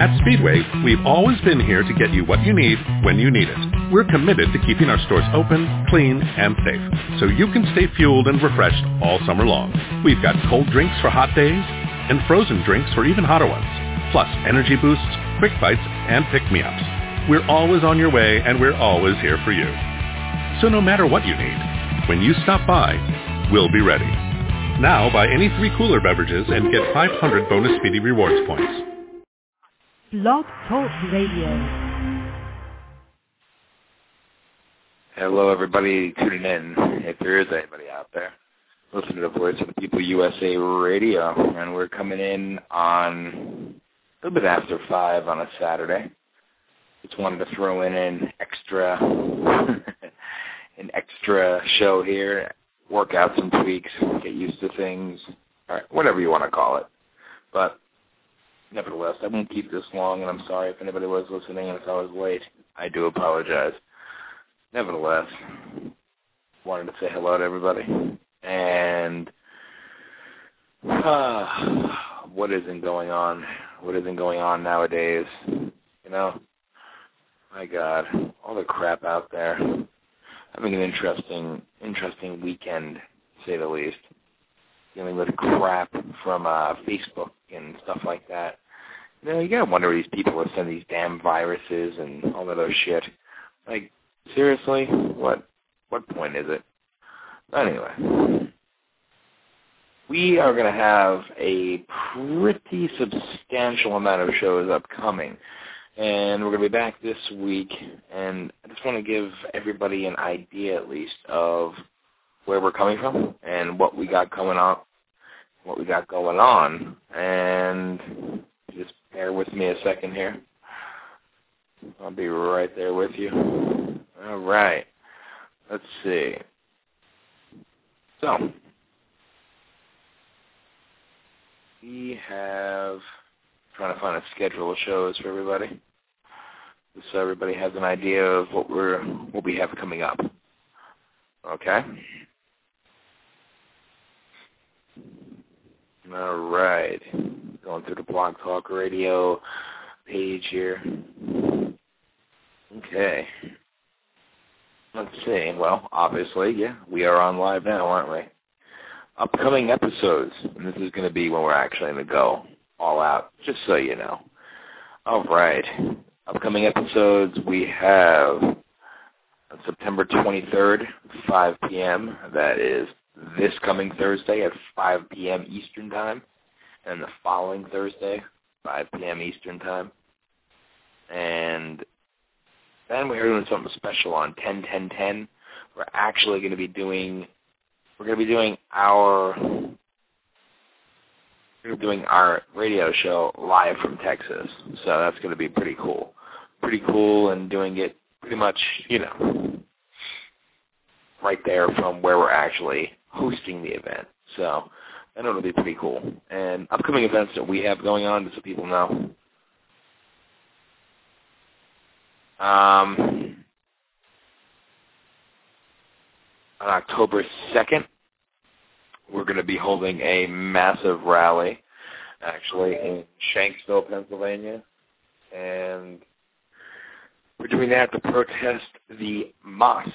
At Speedway, we've always been here to get you what you need when you need it. We're committed to keeping our stores open, clean, and safe, so you can stay fueled and refreshed all summer long. We've got cold drinks for hot days and frozen drinks for even hotter ones, plus energy boosts, quick bites, and pick-me-ups. We're always on your way, and we're always here for you. So no matter what you need, when you stop by, we'll be ready. Now buy any three cooler beverages and get 500 bonus Speedy Rewards points. Blog Talk Radio. Hello, everybody tuning in. If there is anybody out there, listen to the Voice of the People USA Radio, and we're coming in on a little bit after five on a Saturday. Just wanted to throw in an extra, an extra show here, work out some tweaks, get used to things, whatever you want to call it. But nevertheless, I won't keep this long, and I'm sorry if anybody was listening and if I was late. I do apologize. Nevertheless, wanted to say hello to everybody. And uh, what isn't going on? What isn't going on nowadays? You know, my God, all the crap out there. Having an interesting, interesting weekend, say the least. Dealing with crap from uh, Facebook and stuff like that. You know, you gotta wonder where these people are sending these damn viruses and all that other shit. Like, seriously, what what point is it? Anyway, we are going to have a pretty substantial amount of shows upcoming, and we're going to be back this week. And I just want to give everybody an idea, at least, of where we're coming from and what we got coming on, what we got going on, and bear with me a second here. I'll be right there with you. All right. Let's see. So, we have trying to find a schedule of shows for everybody, so everybody has an idea of what we're what we have coming up. Okay. All right. Going through the Blog Talk Radio page here. Okay. Let's see. Well, obviously, yeah, we are on live now, aren't we? Upcoming episodes, and this is going to be when we're actually going to go all out, just so you know. All right. Upcoming episodes, we have September 23rd, 5 p.m. That is this coming Thursday at 5 p.m. Eastern Time, and the following Thursday, 5 p.m. Eastern Time. And then we're doing something special on 10 10 10. We're actually going to be doing we're going to be doing our we're doing our radio show live from Texas. So that's going to be pretty cool. Pretty cool and doing it pretty much, you know, right there from where we're actually hosting the event. So I know it'll be pretty cool. And upcoming events that we have going on, just so people know. Um, on October 2nd, we're going to be holding a massive rally, actually, in Shanksville, Pennsylvania. And we're doing that to protest the mosque.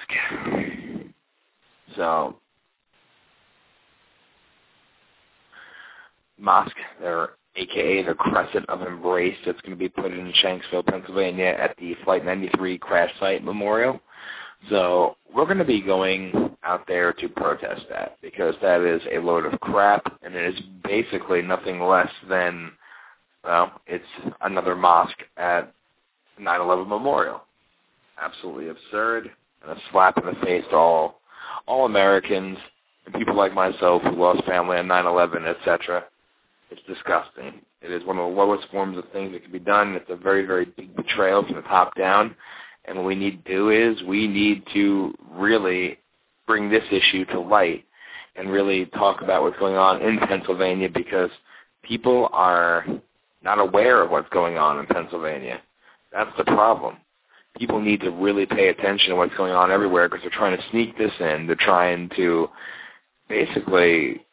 So, mosque, they're aka the Crescent of Embrace that's going to be put in Shanksville, Pennsylvania at the Flight 93 crash site memorial. So we're going to be going out there to protest that because that is a load of crap and it is basically nothing less than, well, it's another mosque at 9-11 Memorial. Absolutely absurd and a slap in the face to all, all Americans and people like myself who lost family on 9-11, etc. It's disgusting. It is one of the lowest forms of things that can be done. It's a very, very big betrayal from the top down. And what we need to do is we need to really bring this issue to light and really talk about what's going on in Pennsylvania because people are not aware of what's going on in Pennsylvania. That's the problem. People need to really pay attention to what's going on everywhere because they're trying to sneak this in. They're trying to basically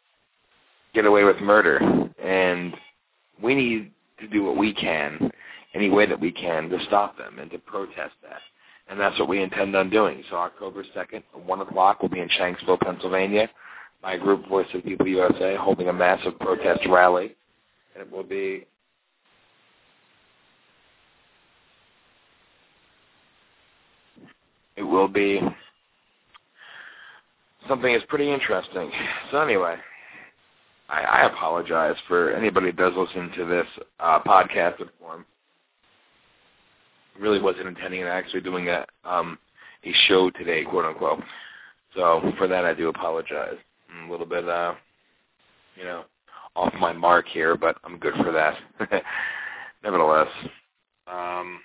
get away with murder. And we need to do what we can any way that we can to stop them and to protest that. And that's what we intend on doing. So October 2nd, 1 o'clock, we'll be in Shanksville, Pennsylvania. My group, Voice of People USA, holding a massive protest rally. And it will be it will be something that's pretty interesting. So anyway, I, I apologize for anybody that does listen to this uh, podcast form. Really wasn't intending on actually doing a um, a show today, quote unquote. So for that, I do apologize. I'm a little bit, uh, you know, off my mark here, but I'm good for that. Nevertheless, um,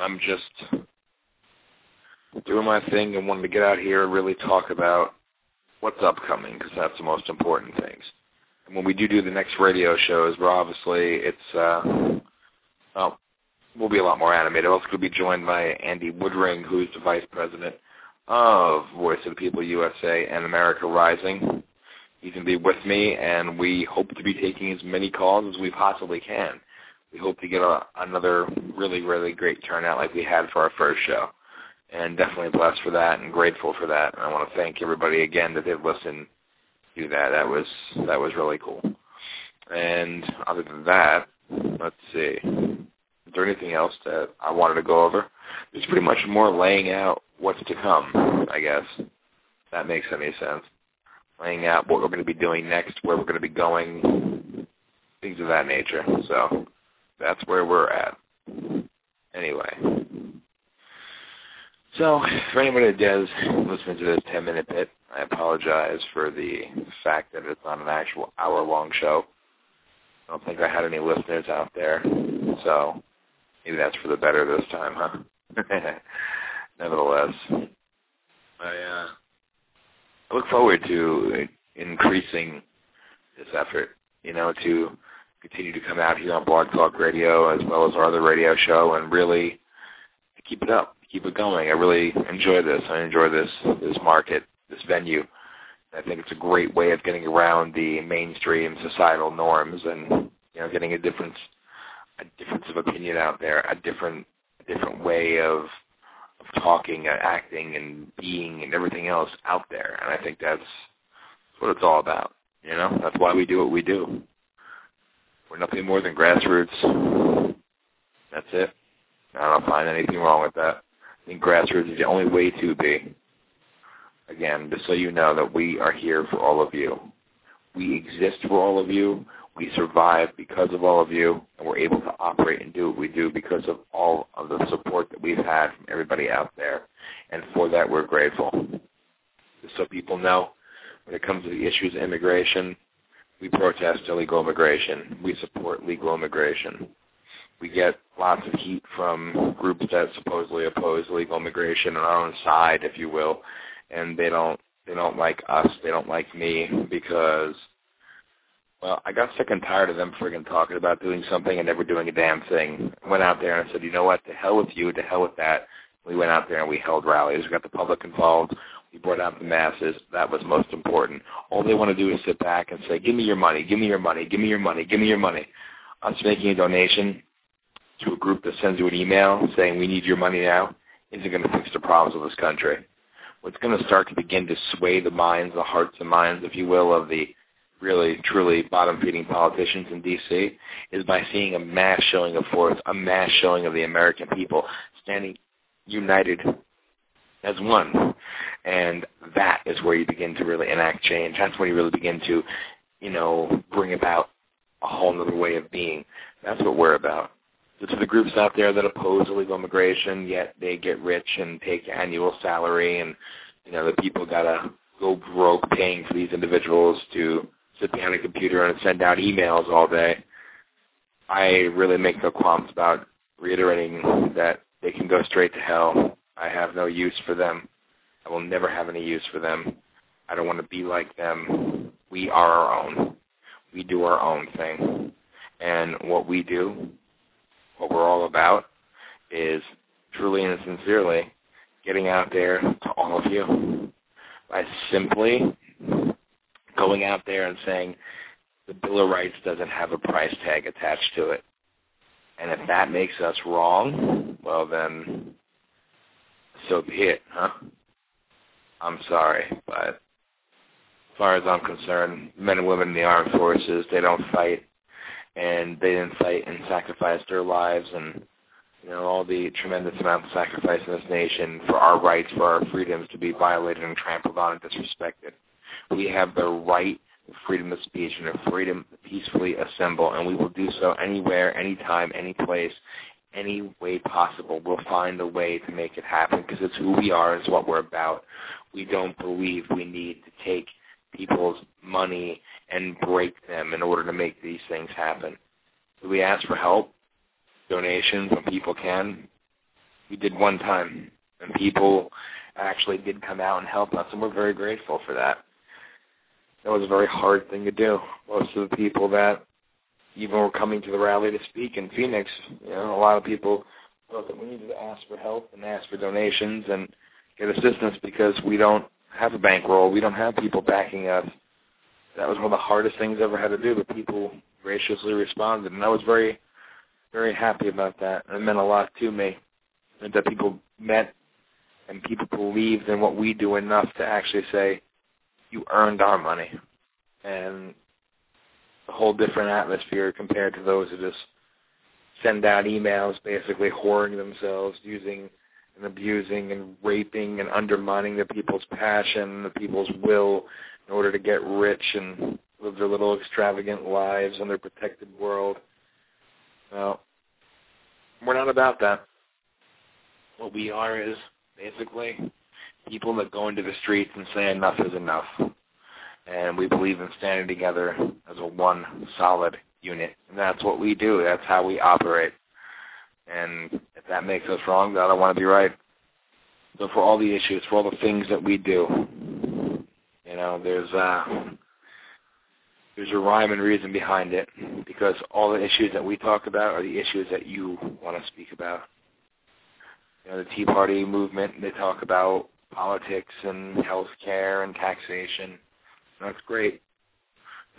I'm just doing my thing and wanted to get out here and really talk about what's upcoming because that's the most important things. And when we do do the next radio shows, we're obviously it's uh, well, we'll be a lot more animated. Also, going to be joined by Andy Woodring, who's the vice president of Voice of the People USA and America Rising. He's going to be with me, and we hope to be taking as many calls as we possibly can. We hope to get a, another really, really great turnout like we had for our first show and definitely blessed for that and grateful for that. And I want to thank everybody again that did listen to that. That was that was really cool. And other than that, let's see. Is there anything else that I wanted to go over? It's pretty much more laying out what's to come, I guess. That makes any sense. Laying out what we're going to be doing next, where we're going to be going, things of that nature. So that's where we're at. Anyway. So, for anybody that does listen to this 10-minute bit, I apologize for the fact that it's not an actual hour-long show. I don't think I had any listeners out there, so maybe that's for the better this time, huh? Nevertheless, I, uh, I look forward to increasing this effort, you know, to continue to come out here on Blog Talk Radio as well as our other radio show and really keep it up keep it going. I really enjoy this. I enjoy this this market, this venue. I think it's a great way of getting around the mainstream societal norms and you know getting a difference a difference of opinion out there, a different a different way of of talking, and acting, and being, and everything else out there. And I think that's, that's what it's all about. You know, that's why we do what we do. We're nothing more than grassroots. That's it. I don't find anything wrong with that. Think grassroots is the only way to be. Again, just so you know that we are here for all of you. We exist for all of you. We survive because of all of you, and we're able to operate and do what we do because of all of the support that we've had from everybody out there. And for that, we're grateful. Just so people know, when it comes to the issues of immigration, we protest illegal immigration. We support legal immigration we get lots of heat from groups that supposedly oppose legal immigration on our own side, if you will, and they don't they don't like us, they don't like me because well, I got sick and tired of them friggin' talking about doing something and never doing a damn thing. Went out there and I said, you know what, to hell with you, to hell with that. We went out there and we held rallies. We got the public involved. We brought out the masses. That was most important. All they want to do is sit back and say, give me your money, give me your money, give me your money, give me your money. Us making a donation to a group that sends you an email saying we need your money now isn't going to fix the problems of this country. What's going to start to begin to sway the minds, the hearts and minds, if you will, of the really, truly bottom-feeding politicians in D.C. is by seeing a mass showing of force, a mass showing of the American people standing united as one. And that is where you begin to really enact change. That's when you really begin to, you know, bring about a whole other way of being. That's what we're about to the groups out there that oppose illegal immigration, yet they get rich and take annual salary, and you know the people gotta go broke paying for these individuals to sit behind a computer and send out emails all day. I really make no qualms about reiterating that they can go straight to hell. I have no use for them. I will never have any use for them. I don't want to be like them. We are our own. We do our own thing. And what we do what we're all about is truly and sincerely getting out there to all of you by simply going out there and saying the Bill of Rights doesn't have a price tag attached to it. And if that makes us wrong, well then, so be it, huh? I'm sorry, but as far as I'm concerned, men and women in the armed forces, they don't fight, and they didn't fight and sacrifice their lives and you know all the tremendous amount of sacrifice in this nation for our rights, for our freedoms to be violated and trampled on and disrespected. We have the right freedom of speech and the freedom to peacefully assemble, and we will do so anywhere, anytime, any place, any way possible. We'll find a way to make it happen because it's who we are, it's what we're about. We don't believe we need to take people's money and break them in order to make these things happen. Do we ask for help, donations when people can? We did one time, and people actually did come out and help us, and we're very grateful for that that was a very hard thing to do. Most of the people that even were coming to the rally to speak in Phoenix, you know, a lot of people thought that we needed to ask for help and ask for donations and get assistance because we don't have a bankroll. We don't have people backing us. That was one of the hardest things I ever had to do, but people graciously responded, and I was very, very happy about that. It meant a lot to me that people met and people believed in what we do enough to actually say, you earned our money. And a whole different atmosphere compared to those who just send out emails basically whoring themselves, using and abusing and raping and undermining the people's passion, the people's will in order to get rich and live their little extravagant lives in their protected world. Well, we're not about that. What we are is basically people that go into the streets and say enough is enough. And we believe in standing together as a one solid unit. And that's what we do. That's how we operate. And if that makes us wrong, then I don't want to be right. So for all the issues, for all the things that we do, you know, there's uh there's a rhyme and reason behind it because all the issues that we talk about are the issues that you want to speak about. You know, the Tea Party movement, they talk about politics and health care and taxation. That's great.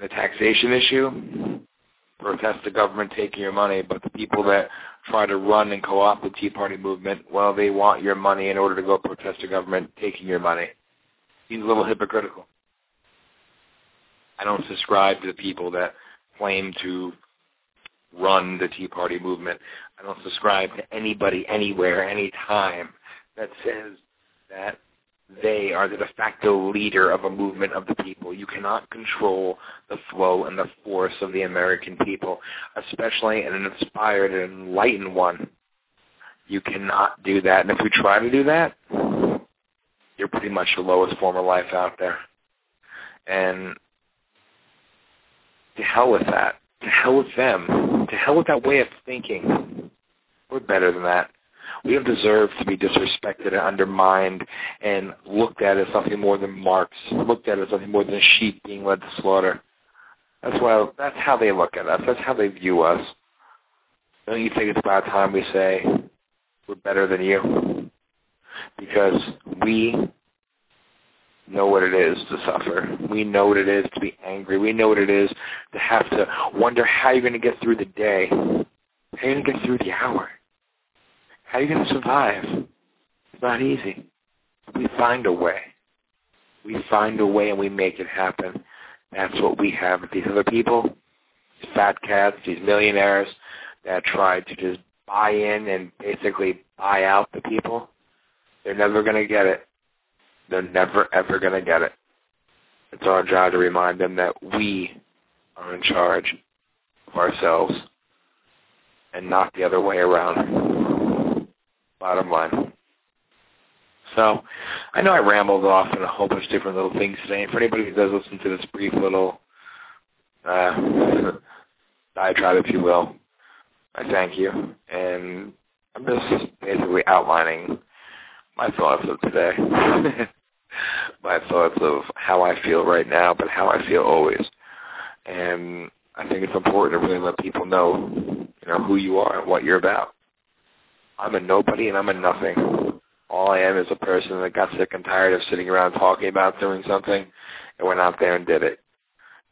The taxation issue, protest the government taking your money, but the people that try to run and co-opt the Tea Party movement, well, they want your money in order to go protest the government taking your money. Seems a little hypocritical. I don't subscribe to the people that claim to run the Tea Party movement. I don't subscribe to anybody, anywhere, anytime that says that they are the de facto leader of a movement of the people. You cannot control the flow and the force of the American people, especially an inspired and enlightened one. You cannot do that. And if we try to do that, you're pretty much the lowest form of life out there. And to hell with that. To hell with them. To hell with that way of thinking. We're better than that. We don't deserve to be disrespected and undermined and looked at as something more than marks, looked at as something more than sheep being led to slaughter. That's why that's how they look at us. That's how they view us. Don't you think it's about time we say we're better than you? Because we know what it is to suffer. We know what it is to be angry. We know what it is to have to wonder how you're going to get through the day. How you're going to get through the hour. How are you going to survive? It's not easy. We find a way. We find a way and we make it happen. That's what we have with these other people, these fat cats, these millionaires that try to just buy in and basically buy out the people. They're never going to get it. They're never, ever going to get it. It's our job to remind them that we are in charge of ourselves and not the other way around bottom line. So I know I rambled off on a whole bunch of different little things today. And for anybody who does listen to this brief little uh, diatribe, if you will, I thank you. And I'm just basically outlining my thoughts of today. my thoughts of how I feel right now, but how I feel always. And I think it's important to really let people know, you know, who you are and what you're about. I'm a nobody and I'm a nothing. All I am is a person that got sick and tired of sitting around talking about doing something and went out there and did it.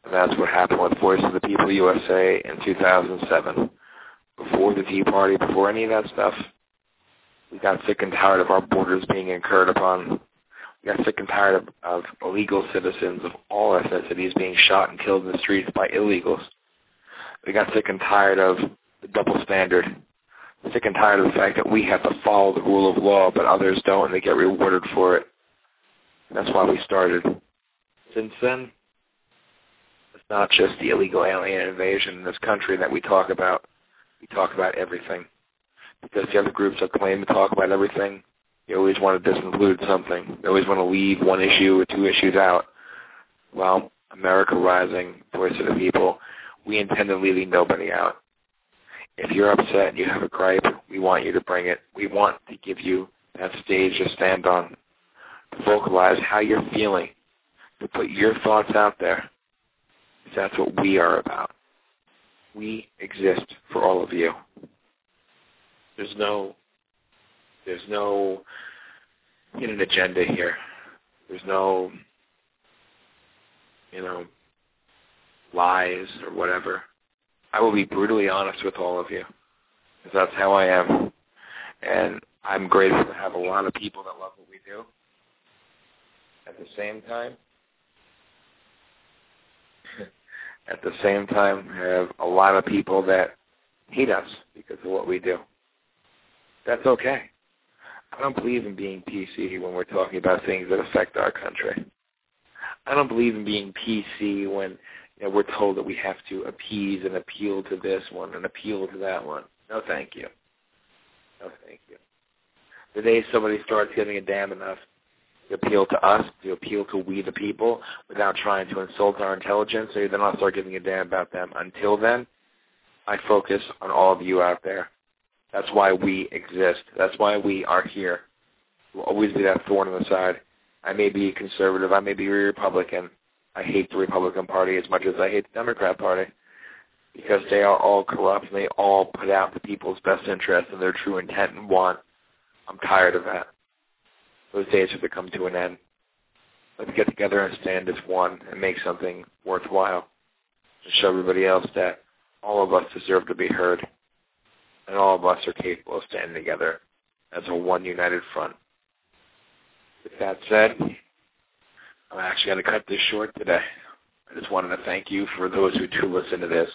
And that's what happened with Voice of the People USA in 2007. Before the Tea Party, before any of that stuff. We got sick and tired of our borders being incurred upon. We got sick and tired of, of illegal citizens of all ethnicities being shot and killed in the streets by illegals. We got sick and tired of the double standard. Sick and tired of the fact that we have to follow the rule of law, but others don't, and they get rewarded for it. That's why we started. Since then, it's not just the illegal alien invasion in this country that we talk about. We talk about everything. Because the other groups that claim to talk about everything, they always want to disinclude something. They always want to leave one issue or two issues out. Well, America Rising, Voice of the People, we intend to leaving nobody out. If you're upset and you have a gripe, we want you to bring it. We want to give you that stage to stand on, to vocalize how you're feeling, to put your thoughts out there. That's what we are about. We exist for all of you. There's no there's no hidden agenda here. There's no you know lies or whatever. I will be brutally honest with all of you. Because that's how I am. And I'm grateful to have a lot of people that love what we do. At the same time, at the same time, have a lot of people that hate us because of what we do. That's okay. I don't believe in being PC when we're talking about things that affect our country. I don't believe in being PC when we're told that we have to appease and appeal to this one and appeal to that one. No, thank you. No, thank you. The day somebody starts giving a damn enough to appeal to us, to appeal to we the people, without trying to insult our intelligence, then I'll start giving a damn about them. Until then, I focus on all of you out there. That's why we exist. That's why we are here. We'll always be that thorn in the side. I may be conservative. I may be a Republican. I hate the Republican Party as much as I hate the Democrat Party because they are all corrupt and they all put out the people's best interest and their true intent and want. I'm tired of that. Those days have to come to an end. Let's get together and stand as one and make something worthwhile and show everybody else that all of us deserve to be heard and all of us are capable of standing together as a one united front. With that said, I'm actually going to cut this short today. I just wanted to thank you for those who do listen to this.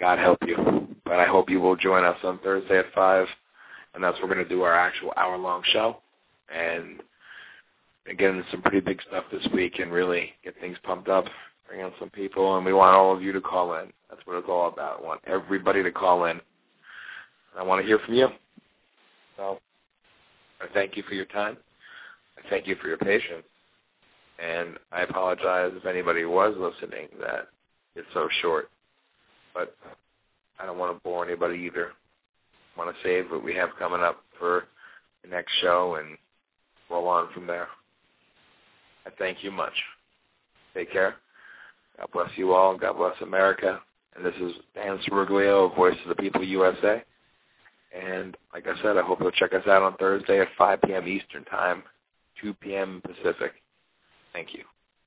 God help you. But I hope you will join us on Thursday at 5, and that's where we're going to do our actual hour-long show. And again, some pretty big stuff this week and really get things pumped up, bring on some people, and we want all of you to call in. That's what it's all about. I want everybody to call in. I want to hear from you. So I thank you for your time. I thank you for your patience. And I apologize if anybody was listening that it's so short. But I don't want to bore anybody either. I want to save what we have coming up for the next show and roll on from there. I thank you much. Take care. God bless you all. God bless America. And this is Dan Ceruglio, Voice of the People USA. And like I said, I hope you'll check us out on Thursday at 5 p.m. Eastern Time, 2 p.m. Pacific. Thank you.